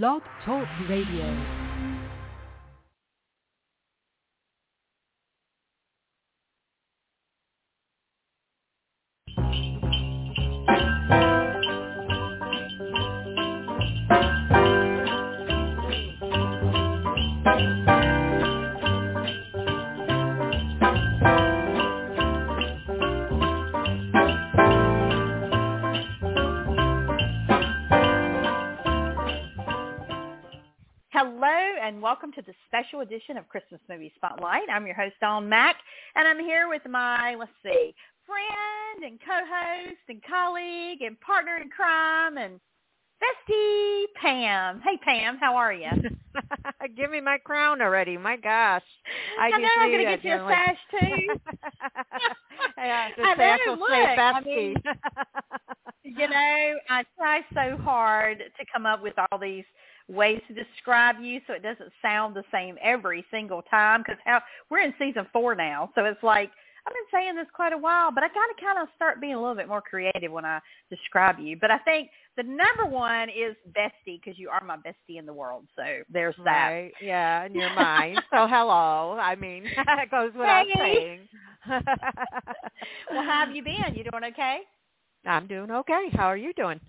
Blog Talk Radio. Welcome to the special edition of Christmas Movie Spotlight. I'm your host, Dawn Mack, and I'm here with my, let's see, friend and co-host and colleague and partner in crime and bestie, Pam. Hey, Pam, how are you? Give me my crown already. My gosh. I, know I'm going to get you a sash, too. yeah, the I sash know, will say look, I mean- you know, I try so hard to come up with all these ways to describe you so it doesn't sound the same every single time because how we're in season four now so it's like i've been saying this quite a while but i got to kind of start being a little bit more creative when i describe you but i think the number one is bestie because you are my bestie in the world so there's that Right. Yeah, and you're mine. so hello. I mean, that goes without Hey. saying. well how have you been you doing okay I'm doing okay. How are you doing?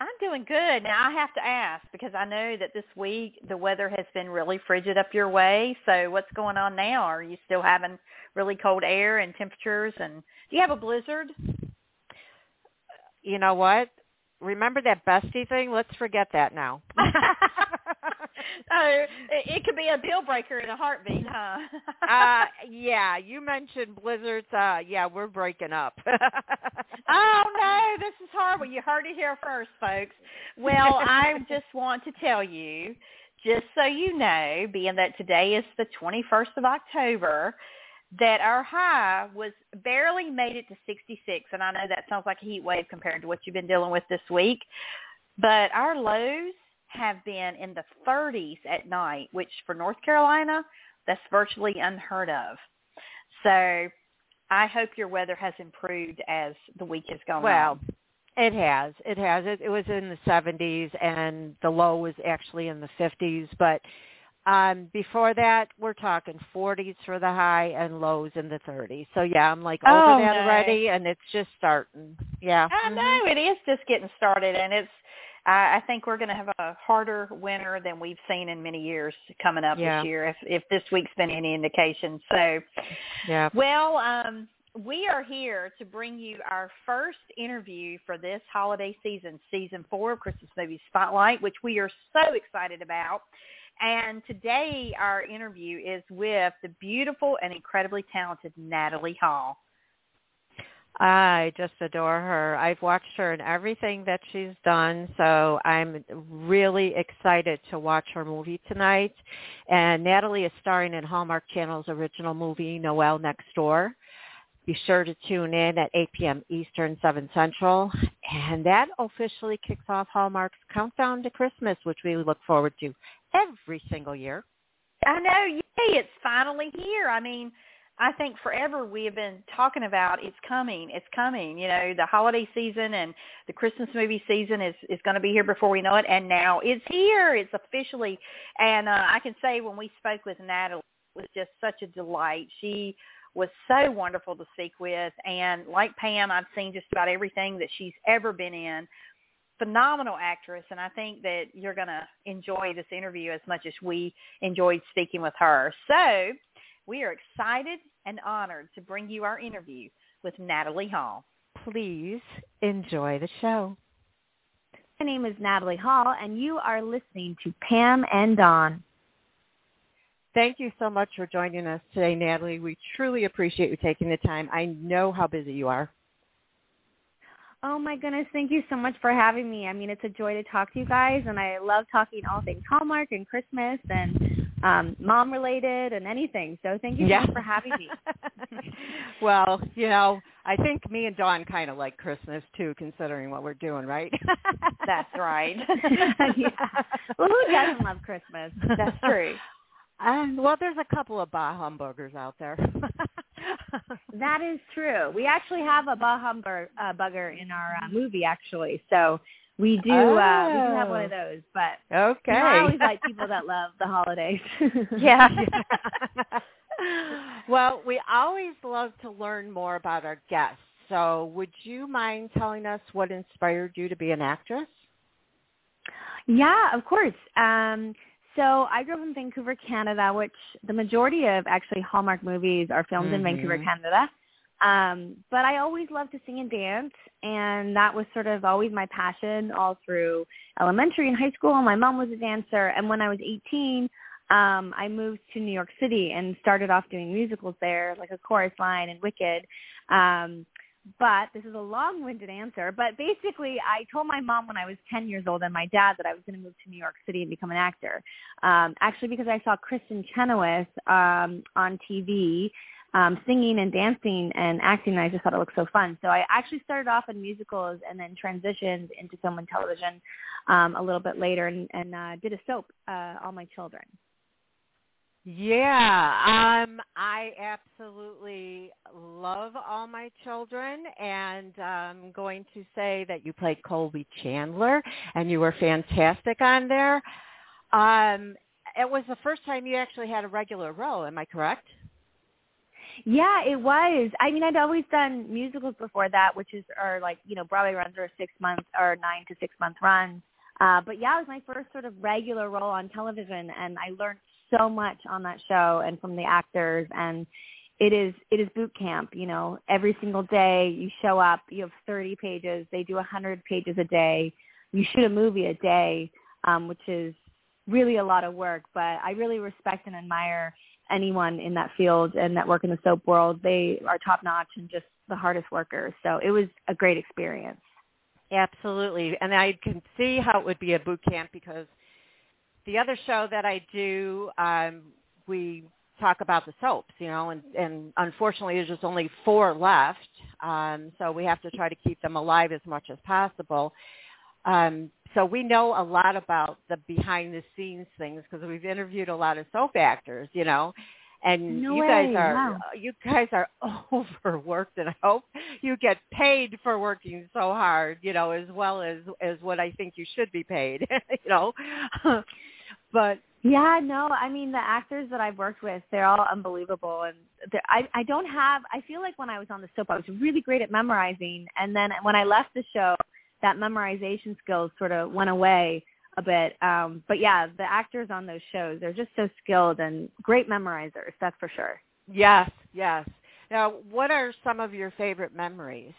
I'm doing good. Now I have to ask because I know that this week the weather has been really frigid up your way. So what's going on now? Are you still having really cold air and temperatures and do you have a blizzard? You know what? Remember that bestie thing? Let's forget that now. oh, it, it could be a deal breaker in a heartbeat, huh? uh yeah, you mentioned blizzards. Uh yeah, we're breaking up. Oh no, this is horrible. You heard it here first, folks. Well, I just want to tell you, just so you know, being that today is the 21st of October, that our high was barely made it to 66. And I know that sounds like a heat wave compared to what you've been dealing with this week. But our lows have been in the 30s at night, which for North Carolina, that's virtually unheard of. So I hope your weather has improved as the week has gone on. Well, on. It has. It has. It, it was in the 70s, and the low was actually in the 50s. But um, before that, we're talking 40s for the high and lows in the 30s. So yeah, I'm like over Oh, that already, and it's just starting. Yeah. I Mhm. know it is just getting started, and it's. I I think we're going to have a harder winter than we've seen in many years coming up Yeah. this year, if if this week's been any indication. So, Yeah. well, um, we are here to bring you our first interview for this holiday season, season four of Christmas Movie Spotlight, which we are so excited about. And today our interview is with the beautiful and incredibly talented Natalie Hall. I just adore her. I've watched her in everything that she's done, so I'm really excited to watch her movie tonight. And Natalie is starring in Hallmark Channel's original movie, Noel Next Door. Be sure to tune in at 8 p.m. Eastern, 7 Central. And that officially kicks off Hallmark's Countdown to Christmas, which we look forward to every single year. I know, yay, it's finally here. I mean, I think forever we have been talking about it's coming, it's coming. You know, the holiday season and the Christmas movie season is is going to be here before we know it, and now it's here. It's officially, and uh, I can say when we spoke with Natalie, it was just such a delight. She was so wonderful to speak with, and like Pam, I've seen just about everything that she's ever been in. Phenomenal actress, and I think that you're going to enjoy this interview as much as we enjoyed speaking with her. So we are excited and honored to bring you our interview with Natalie Hall. Please enjoy the show. My name is Natalie Hall, and you are listening to Pam and Dawn. Thank you so much for joining us today, Natalie. We truly appreciate you taking the time. I know how busy you are. Oh my goodness, thank you so much for having me. I mean, it's a joy to talk to you guys, and I love talking all things Hallmark and Christmas and um, mom related and anything. So thank you much for having me. well, you know, I think me and Dawn kind of like Christmas too, considering what we're doing, right? That's right. yeah. Well, who doesn't love Christmas? That's true. Um, well, there's a couple of bah humbuggers out there. That is true. We actually have a bah humbug uh, bugger in our uh, movie, actually. So we do oh. uh we do have one of oh. those, but okay. You know, I always like people that love the holidays. yeah. well, we always love to learn more about our guests. So, would you mind telling us what inspired you to be an actress? Yeah, of course. Um, so I grew up in Vancouver, Canada, which the majority of actually Hallmark movies are filmed mm-hmm. in Vancouver. Canada. Um, but I always loved to sing and dance, and that was sort of always my passion all through elementary and high school. My mom was a dancer, and when I was 18, um, I moved to New York City and started off doing musicals there, like A Chorus Line and Wicked. Um, but this is a long-winded answer. But basically, I told my mom when I was 10 years old and my dad that I was going to move to New York City and become an actor. Um, actually, because I saw Kristin Chenoweth um, on TV um, singing and dancing and acting, and I just thought it looked so fun. So I actually started off in musicals and then transitioned into film and television um, a little bit later and, and uh, did a soap, uh, All My Children. Yeah, um, I absolutely love all my children, and I'm going to say that you played Colby Chandler, and you were fantastic on there. Um, it was the first time you actually had a regular role. Am I correct? Yeah, it was. I mean, I'd always done musicals before that, which is are like you know Broadway runs are six months or nine to six month runs. Uh, but yeah, it was my first sort of regular role on television, and I learned so much on that show and from the actors and it is it is boot camp you know every single day you show up you have 30 pages they do a 100 pages a day you shoot a movie a day um which is really a lot of work but i really respect and admire anyone in that field and that work in the soap world they are top notch and just the hardest workers so it was a great experience absolutely and i can see how it would be a boot camp because the other show that I do, um, we talk about the soaps, you know, and, and unfortunately there's just only four left. Um, so we have to try to keep them alive as much as possible. Um, so we know a lot about the behind the scenes things because we've interviewed a lot of soap actors, you know, and no you way. guys are wow. you guys are overworked and I hope you get paid for working so hard, you know, as well as as what I think you should be paid, you know. But yeah, no, I mean the actors that I've worked with, they're all unbelievable, and I I don't have. I feel like when I was on the soap, I was really great at memorizing, and then when I left the show, that memorization skills sort of went away a bit. Um, but yeah, the actors on those shows, they're just so skilled and great memorizers. That's for sure. Yes, yes. Now, what are some of your favorite memories?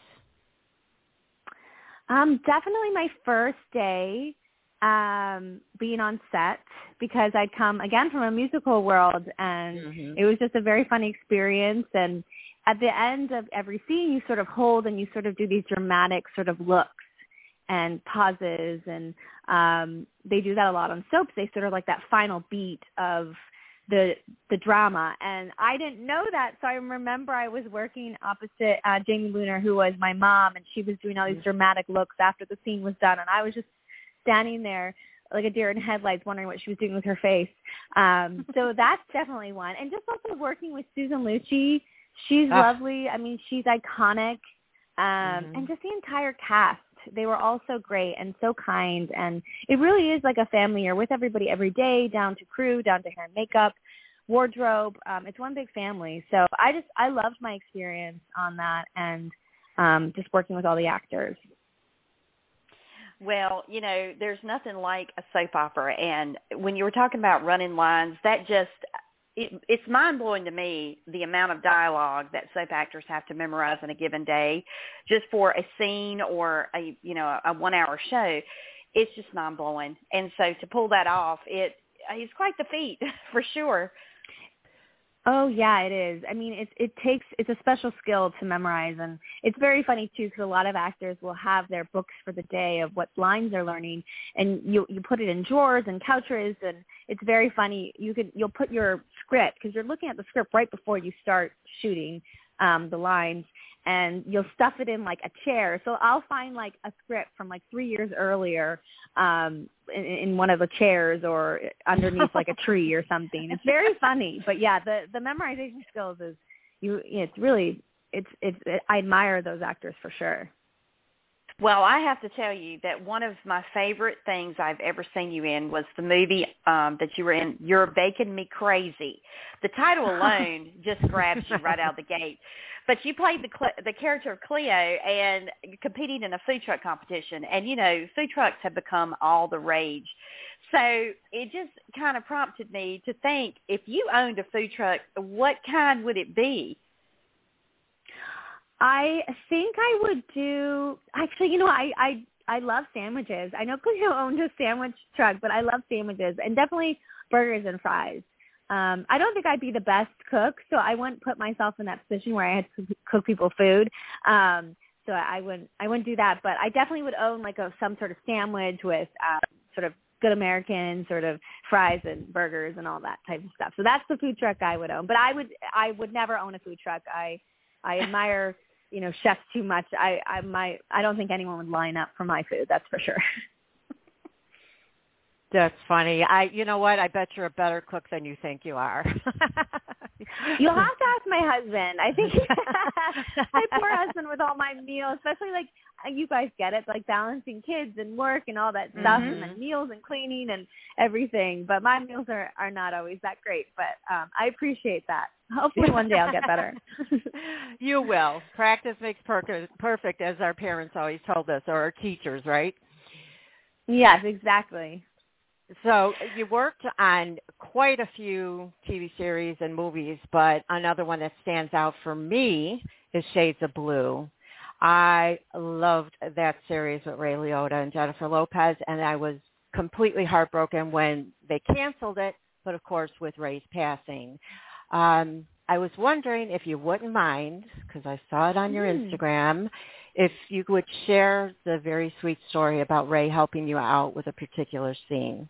Um, definitely my first day um being on set because I'd come again from a musical world and mm-hmm. it was just a very fun experience and at the end of every scene you sort of hold and you sort of do these dramatic sort of looks and pauses and um they do that a lot on soaps they sort of like that final beat of the the drama and I didn't know that so I remember I was working opposite uh Jamie Luner who was my mom and she was doing all these mm-hmm. dramatic looks after the scene was done and I was just standing there like a deer in headlights wondering what she was doing with her face. Um, so that's definitely one. And just also working with Susan Lucci. She's ah. lovely. I mean, she's iconic. Um, mm-hmm. And just the entire cast. They were all so great and so kind. And it really is like a family. You're with everybody every day, down to crew, down to hair and makeup, wardrobe. Um, it's one big family. So I just, I loved my experience on that and um, just working with all the actors. Well, you know, there's nothing like a soap opera, and when you were talking about running lines, that just it, it's mind blowing to me the amount of dialogue that soap actors have to memorize in a given day, just for a scene or a you know a one hour show. It's just mind blowing, and so to pull that off, it it's quite the feat for sure. Oh yeah, it is. I mean, it it takes it's a special skill to memorize, and it's very funny too because a lot of actors will have their books for the day of what lines they're learning, and you you put it in drawers and couches, and it's very funny. You could you'll put your script because you're looking at the script right before you start shooting um, the lines, and you'll stuff it in like a chair. So I'll find like a script from like three years earlier um, in, in one of the chairs or underneath like a tree or something. It's very funny, but yeah, the the memorization skills is you. It's really it's it's. It, I admire those actors for sure. Well, I have to tell you that one of my favorite things I've ever seen you in was the movie um, that you were in. You're Bacon Me Crazy. The title alone just grabs you right out of the gate. But you played the the character of Cleo and competing in a food truck competition. And you know, food trucks have become all the rage. So it just kind of prompted me to think if you owned a food truck, what kind would it be? I think I would do actually, you know, I I I love sandwiches. I know Cleo owned a sandwich truck, but I love sandwiches and definitely burgers and fries. Um, I don't think I'd be the best cook, so I wouldn't put myself in that position where I had to cook people food. Um, so I wouldn't I wouldn't do that, but I definitely would own like a some sort of sandwich with um, sort of good American sort of fries and burgers and all that type of stuff. So that's the food truck I would own. But I would I would never own a food truck. I I admire you know chefs too much. I I my I don't think anyone would line up for my food. That's for sure. That's funny. I you know what? I bet you're a better cook than you think you are. You'll have to ask my husband. I think my poor husband with all my meals, especially like you guys get it, like balancing kids and work and all that stuff, mm-hmm. and then meals and cleaning and everything. But my meals are are not always that great. But um I appreciate that. Hopefully one day I'll get better. you will. Practice makes perfect, perfect, as our parents always told us, or our teachers, right? Yes, exactly. So you worked on quite a few TV series and movies, but another one that stands out for me is Shades of Blue. I loved that series with Ray Liotta and Jennifer Lopez, and I was completely heartbroken when they canceled it, but of course with Ray's passing. Um, I was wondering if you wouldn't mind, because I saw it on your mm. Instagram, if you would share the very sweet story about Ray helping you out with a particular scene.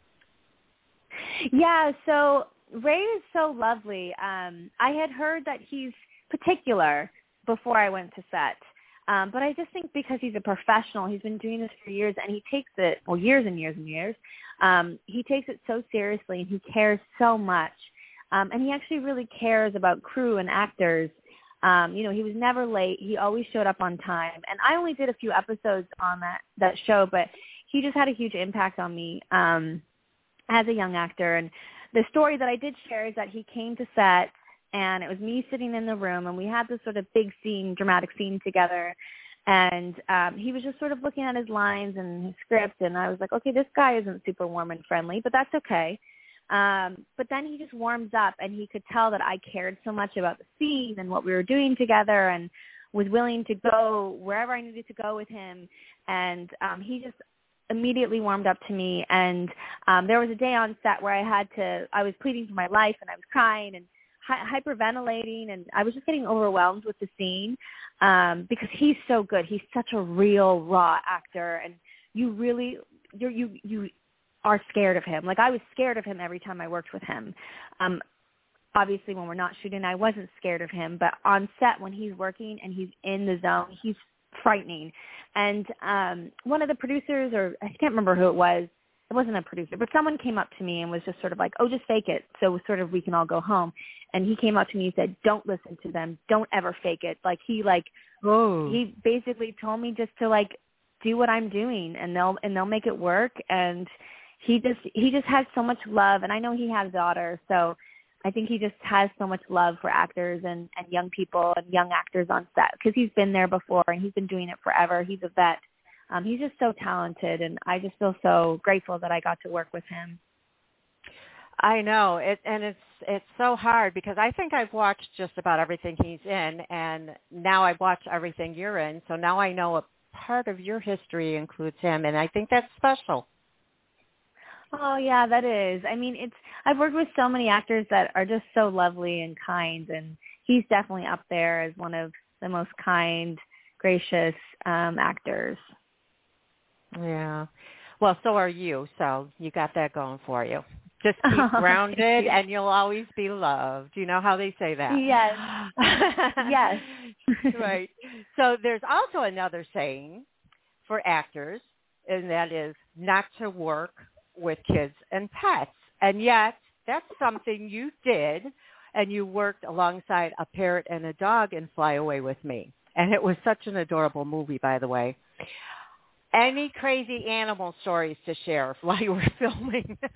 Yeah, so Ray is so lovely. Um, I had heard that he's particular before I went to set. Um, but I just think because he's a professional, he's been doing this for years, and he takes it, well, years and years and years. Um, he takes it so seriously, and he cares so much. Um, and he actually really cares about crew and actors. Um, you know, he was never late. He always showed up on time. And I only did a few episodes on that that show, but he just had a huge impact on me um, as a young actor. And the story that I did share is that he came to set, and it was me sitting in the room, and we had this sort of big scene, dramatic scene together. And um, he was just sort of looking at his lines and his script, and I was like, okay, this guy isn't super warm and friendly, but that's okay. Um, but then he just warms up and he could tell that I cared so much about the scene and what we were doing together and was willing to go wherever I needed to go with him. And um, he just immediately warmed up to me. And um, there was a day on set where I had to, I was pleading for my life and I was crying and hyperventilating and I was just getting overwhelmed with the scene um, because he's so good. He's such a real raw actor and you really, you're, you, you, are scared of him. Like I was scared of him every time I worked with him. Um, obviously, when we're not shooting, I wasn't scared of him. But on set, when he's working and he's in the zone, he's frightening. And um, one of the producers, or I can't remember who it was, it wasn't a producer, but someone came up to me and was just sort of like, "Oh, just fake it, so sort of we can all go home." And he came up to me and said, "Don't listen to them. Don't ever fake it." Like he like oh. he basically told me just to like do what I'm doing, and they'll and they'll make it work. And he just he just has so much love and I know he has daughters so I think he just has so much love for actors and and young people and young actors on set because he's been there before and he's been doing it forever he's a vet um he's just so talented and I just feel so grateful that I got to work with him I know it and it's it's so hard because I think I've watched just about everything he's in and now I watch everything you're in so now I know a part of your history includes him and I think that's special Oh yeah, that is. I mean, it's I've worked with so many actors that are just so lovely and kind and he's definitely up there as one of the most kind, gracious um actors. Yeah. Well, so are you. So you got that going for you. Just keep oh, grounded and you'll always be loved. You know how they say that? Yes. yes. right. So there's also another saying for actors and that is not to work with kids and pets. And yet, that's something you did, and you worked alongside a parrot and a dog in Fly Away with Me. And it was such an adorable movie, by the way. Any crazy animal stories to share while you were filming?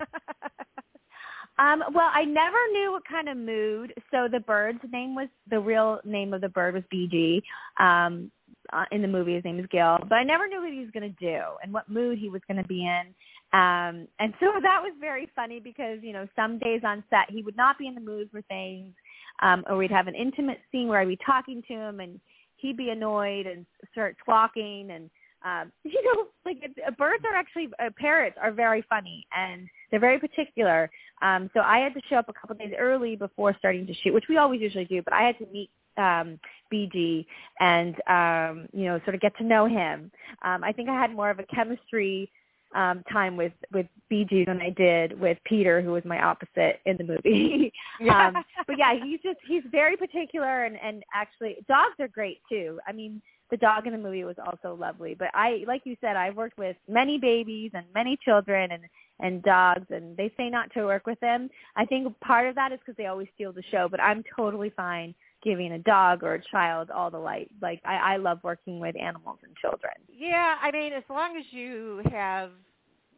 Um, well, I never knew what kind of mood. So the bird's name was the real name of the bird was BG. Um, uh, in the movie, his name is Gil, but I never knew what he was going to do and what mood he was going to be in. Um, and so that was very funny because you know some days on set he would not be in the mood for things, um, or we'd have an intimate scene where I'd be talking to him and he'd be annoyed and start squawking and um, you know, like uh, birds are actually uh, parrots are very funny and they're very particular. Um, so I had to show up a couple of days early before starting to shoot, which we always usually do. But I had to meet um, BG and um, you know sort of get to know him. Um, I think I had more of a chemistry um, time with with BG than I did with Peter, who was my opposite in the movie. um, but yeah, he's just he's very particular and and actually dogs are great too. I mean, the dog in the movie was also lovely. But I, like you said, I've worked with many babies and many children and and dogs, and they say not to work with them. I think part of that is because they always steal the show. But I'm totally fine giving a dog or a child all the light. Like I, I love working with animals and children. Yeah, I mean, as long as you have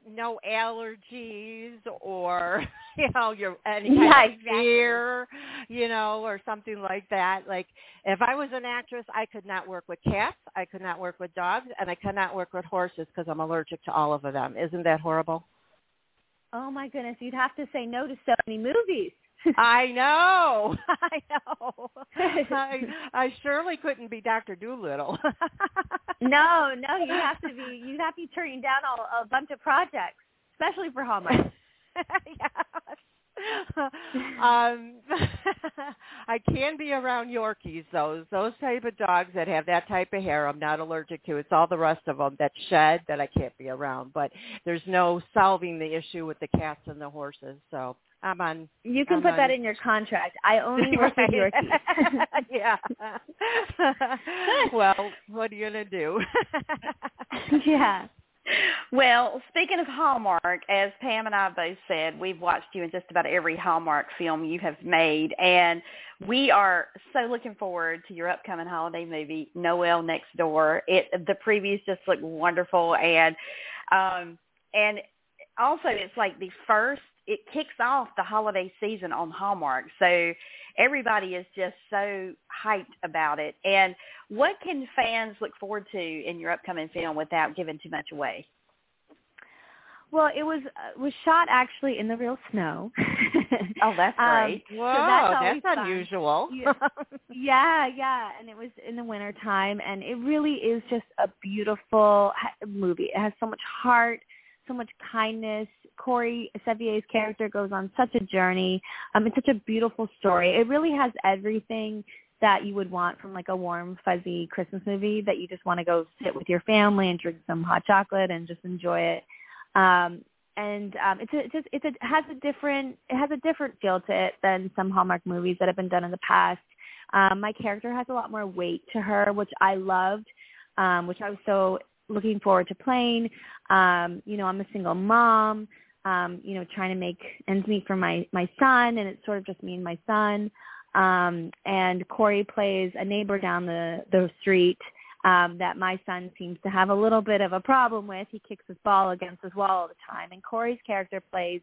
no allergies or you know your any kind yeah, of exactly. fear you know or something like that. Like if i was an actress i could not work with cats i could not work with dogs and i cannot work with horses because i'm allergic to all of them. Isn't that horrible? Oh my goodness. You'd have to say no to so many movies I know. I know. I, I surely couldn't be Doctor Dolittle. no, no, you have to be. You have to be turning down a, a bunch of projects, especially for Hallmark. um, I can be around Yorkies, those those type of dogs that have that type of hair. I'm not allergic to. It's all the rest of them that shed that I can't be around. But there's no solving the issue with the cats and the horses. So I'm on. You can I'm put on. that in your contract. I only work with Yorkies. yeah. well, what are you gonna do? yeah. Well, speaking of Hallmark, as Pam and I both said, we've watched you in just about every Hallmark film you have made, and we are so looking forward to your upcoming holiday movie, Noel Next Door. It the previews just look wonderful, and um, and also it's like the first it kicks off the holiday season on Hallmark. So everybody is just so hyped about it. And what can fans look forward to in your upcoming film without giving too much away? Well, it was uh, was shot actually in the real snow. oh, that's great! Um, Whoa, so that's, that's fun. unusual. yeah, yeah, and it was in the winter time, and it really is just a beautiful movie. It has so much heart, so much kindness. Corey Sevier's character goes on such a journey. Um, it's such a beautiful story. It really has everything that you would want from like a warm, fuzzy Christmas movie that you just want to go sit with your family and drink some hot chocolate and just enjoy it. Um, and um, it's a, it's just it's a, has a different it has a different feel to it than some Hallmark movies that have been done in the past. Um, my character has a lot more weight to her, which I loved, um, which I was so looking forward to playing. Um, you know, I'm a single mom, um, you know, trying to make ends meet for my my son, and it's sort of just me and my son. Um, and Corey plays a neighbor down the the street um, that my son seems to have a little bit of a problem with. He kicks his ball against his wall all the time. And Corey's character plays.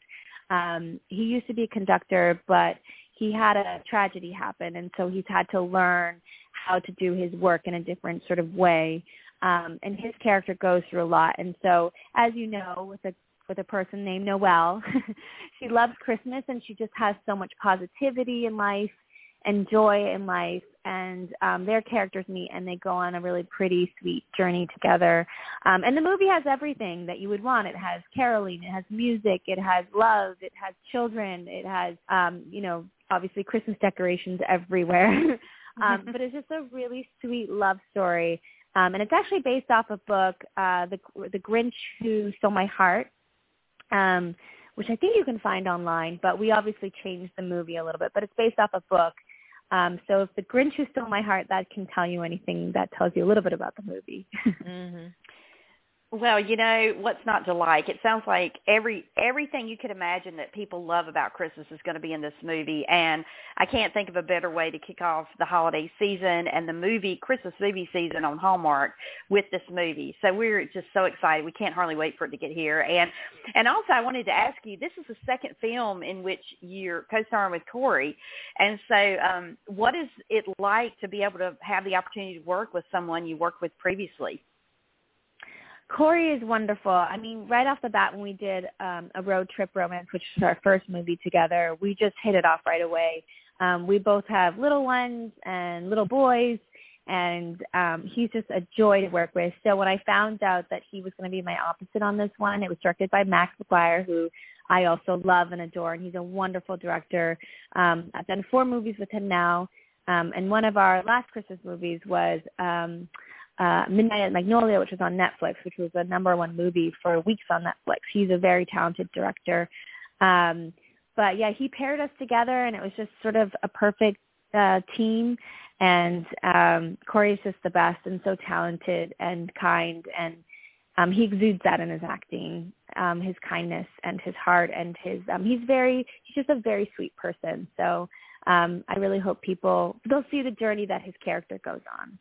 Um, he used to be a conductor, but he had a tragedy happen, and so he's had to learn how to do his work in a different sort of way um, and his character goes through a lot. And so, as you know, with a with a person named Noelle, she loves Christmas and she just has so much positivity in life and joy in life. And um, their characters meet and they go on a really pretty sweet journey together. Um, and the movie has everything that you would want. It has caroling, it has music, it has love, it has children, it has um, you know obviously Christmas decorations everywhere. um, but it's just a really sweet love story um, and it's actually based off a book, uh, the the Grinch Who Stole My Heart, um, which I think you can find online. But we obviously changed the movie a little bit. But it's based off a book. Um, so if the Grinch Who Stole My Heart, that can tell you anything. That tells you a little bit about the movie. mm-hmm. Well, you know what's not to like. It sounds like every everything you could imagine that people love about Christmas is going to be in this movie, and I can't think of a better way to kick off the holiday season and the movie Christmas movie season on Hallmark with this movie. So we're just so excited. We can't hardly wait for it to get here. And and also I wanted to ask you, this is the second film in which you're co-starring with Corey, and so um, what is it like to be able to have the opportunity to work with someone you worked with previously? Corey is wonderful. I mean, right off the bat when we did um, a road trip romance, which was our first movie together, we just hit it off right away. Um, we both have little ones and little boys, and um, he's just a joy to work with. So when I found out that he was going to be my opposite on this one, it was directed by Max McGuire, who I also love and adore, and he's a wonderful director. Um, I've done four movies with him now, um, and one of our last Christmas movies was. Um, uh, Midnight at Magnolia, which was on Netflix, which was a number one movie for weeks on Netflix. He's a very talented director. Um, but yeah, he paired us together, and it was just sort of a perfect uh, team. And um, Corey's just the best and so talented and kind, and um, he exudes that in his acting, um, his kindness and his heart, and his um, he's very he's just a very sweet person. So um, I really hope people they'll see the journey that his character goes on.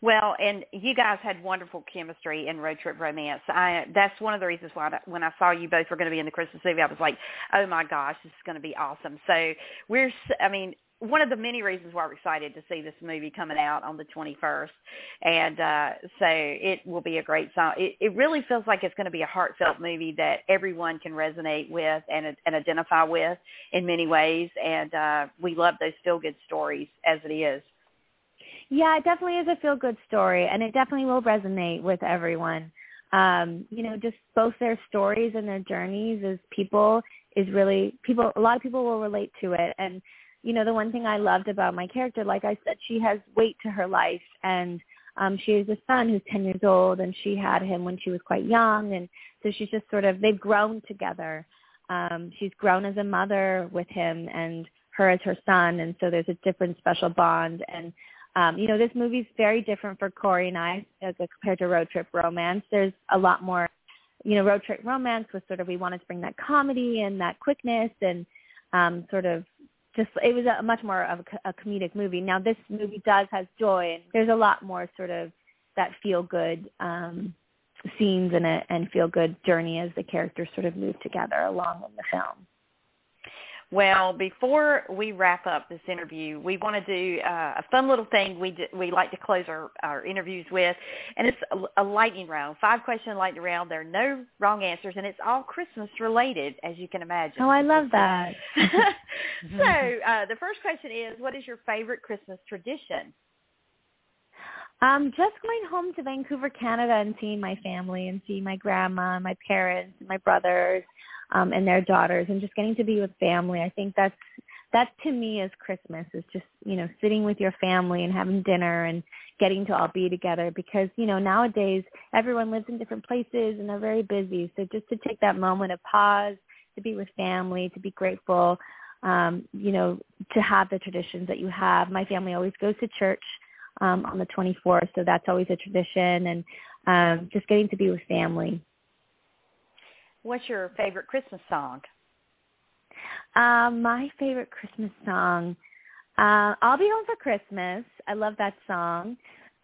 Well, and you guys had wonderful chemistry in Road Trip Romance. I that's one of the reasons why I, when I saw you both were going to be in the Christmas movie, I was like, oh my gosh, this is going to be awesome. So we're, I mean, one of the many reasons why we're excited to see this movie coming out on the 21st. And uh, so it will be a great song. It, it really feels like it's going to be a heartfelt movie that everyone can resonate with and, and identify with in many ways. And uh, we love those feel-good stories as it is. Yeah, it definitely is a feel good story and it definitely will resonate with everyone. Um, you know, just both their stories and their journeys as people is really people a lot of people will relate to it and you know, the one thing I loved about my character, like I said, she has weight to her life and um she has a son who's 10 years old and she had him when she was quite young and so she's just sort of they've grown together. Um she's grown as a mother with him and her as her son and so there's a different special bond and um, you know, this movie's very different for Corey and I as compared to Road Trip Romance. There's a lot more, you know, Road Trip Romance was sort of we wanted to bring that comedy and that quickness and um, sort of just it was a much more of a, a comedic movie. Now this movie does has joy and there's a lot more sort of that feel good um, scenes in it and feel good journey as the characters sort of move together along in the film. Well, before we wrap up this interview, we want to do uh, a fun little thing we do, we like to close our, our interviews with, and it's a, a lightning round, five question lightning round. There are no wrong answers, and it's all Christmas related, as you can imagine. Oh, I love that. so uh, the first question is, what is your favorite Christmas tradition? Um, just going home to Vancouver, Canada, and seeing my family and seeing my grandma, and my parents, and my brothers um, and their daughters and just getting to be with family. I think that's that to me is Christmas is just, you know, sitting with your family and having dinner and getting to all be together because, you know, nowadays everyone lives in different places and they're very busy. So just to take that moment of pause, to be with family, to be grateful, um, you know, to have the traditions that you have. My family always goes to church um, on the 24th, so that's always a tradition and um, just getting to be with family. What's your favorite Christmas song? Um, my favorite Christmas song, uh, "I'll Be Home for Christmas." I love that song,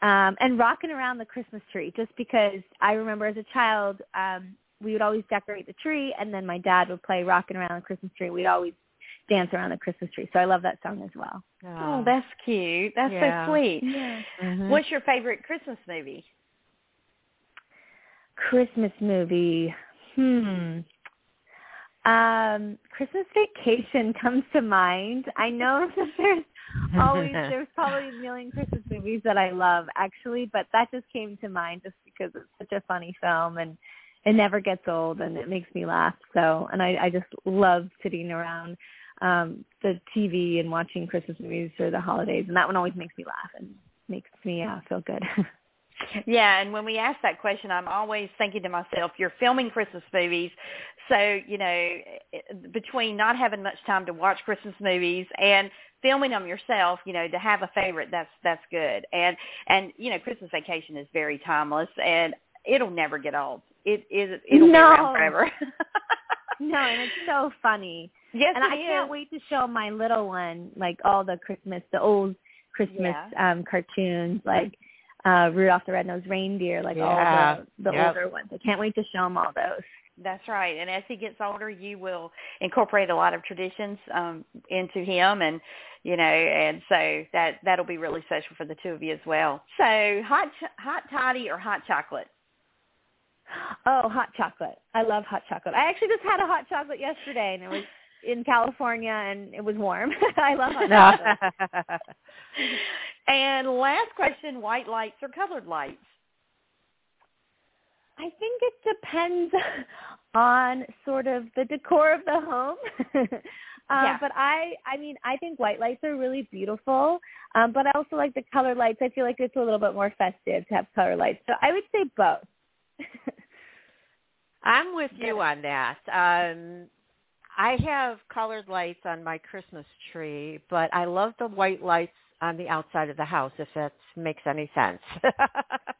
um, and "Rocking Around the Christmas Tree," just because I remember as a child, um, we would always decorate the tree, and then my dad would play "Rocking Around the Christmas Tree." We'd always dance around the Christmas tree, so I love that song as well. Oh, that's cute. That's yeah. so sweet. Yeah. Mhm. What's your favorite Christmas movie? Christmas movie. Hmm. Um, Christmas Vacation comes to mind. I know that there's always there's probably a million Christmas movies that I love actually, but that just came to mind just because it's such a funny film and it never gets old and it makes me laugh. So, and I, I just love sitting around um the TV and watching Christmas movies for the holidays, and that one always makes me laugh and makes me uh, feel good. Yeah, and when we ask that question, I'm always thinking to myself, you're filming Christmas movies, so, you know, between not having much time to watch Christmas movies and filming them yourself, you know, to have a favorite, that's that's good. And and you know, Christmas Vacation is very timeless and it'll never get old. It is. It'll no. be around forever. no, and it's so funny. Yes, and I is. can't wait to show my little one like all the Christmas, the old Christmas Yeah. um cartoons, like uh Rudolph the Red-Nosed Reindeer, like Yeah. all the the Yep. older ones. I can't wait to show him all those. That's right. And as he gets older, you will incorporate a lot of traditions um, into him, and you know, and so that that'll be really special for the two of you as well. So, hot ch- hot toddy or hot chocolate? Oh, hot chocolate. I love hot chocolate. I actually just had a hot chocolate yesterday and it was in California and it was warm. I love hot and last question: white lights or colored lights? I think it depends on sort of the decor of the home. um, Yeah. But I, I mean, I think white lights are really beautiful. Um, but I also like the color lights. I feel like it's a little bit more festive to have color lights. So I would say both. I'm with you on that. Um, I have colored lights on my Christmas tree, but I love the white lights on the outside of the house, if that makes any sense.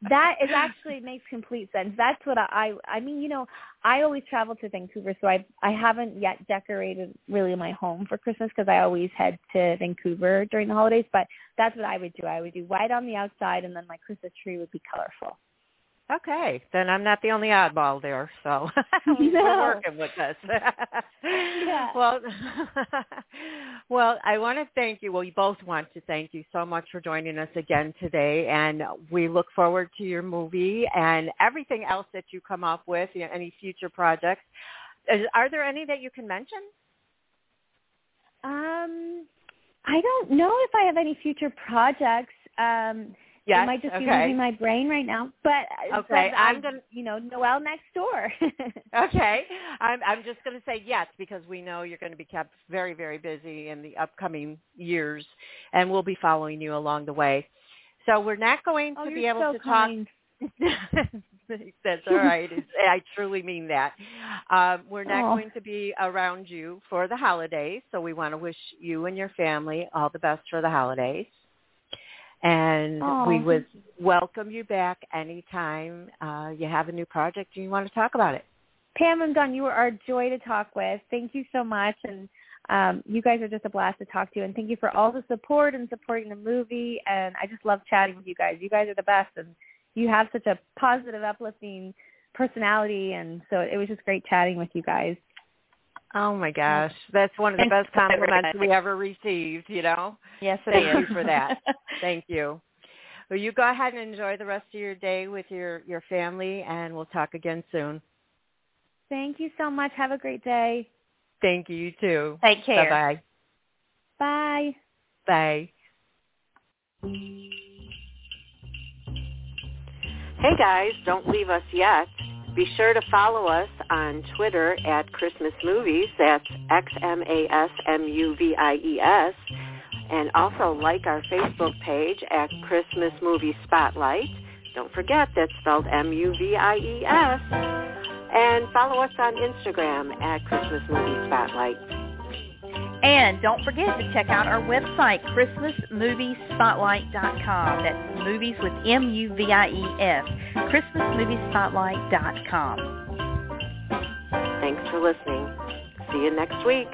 that is actually makes complete sense. That's what I, I mean, you know, I always travel to Vancouver, so I I haven't yet decorated really my home for Christmas because I always head to Vancouver during the holidays. But that's what I would do. I would do white on the outside, and then my Christmas tree would be colorful. Okay, then I'm not the only oddball there, so we're working with this. Yeah. Well, well, I want to thank you. Well, we both want to thank you so much for joining us again today, and we look forward to your movie and everything else that you come up with. You know, any future projects? Is, are there any that you can mention? Um, I don't know if I have any future projects. Um, Yes. it might just be okay. leaving my brain right now. But Okay, I'm I- gonna- you know, Noel next door. Okay. I'm I'm just going to say yes because we know you're going to be kept very very busy in the upcoming years and we'll be following you along the way. So we're not going to oh, be able so to talk. That's all right. It's, I truly mean that. Um, we're not Aw. going to be around you for the holidays, so we want to wish you and your family all the best for the holidays. And Aw. we would welcome you back anytime uh, you have a new project and you want to talk about it. Pam and Dawn, you are a joy to talk with. Thank you so much, and um, you guys are just a blast to talk to. And thank you for all the support and supporting the movie. And I just love chatting with you guys. You guys are the best, and you have such a positive, uplifting personality. And so it was just great chatting with you guys. Oh my gosh, that's one of the Thanks best compliments we ever received, you know? Yes, it Thank is. you for that. Thank you. Well, you go ahead and enjoy the rest of your day with your, your family, and we'll talk again soon. Thank you so much. Have a great day. Thank you, you too. Take care. Bye-bye. Bye. Bye. Hey guys, don't leave us yet. Be sure to follow us on Twitter at Christmas Movies. That's X-M-A-S-M-U-V-I-E-S. And also like our Facebook page at Christmas Movie Spotlight. Don't forget that's spelled M-U-V-I-E-S. And follow us on Instagram at Christmas Movie Spotlight. And don't forget to check out our website, ChristmasMoviespotlight.com. That's movies with M-U-V-I-E-S. ChristmasMoviespotlight.com. Thanks for listening. See you next week.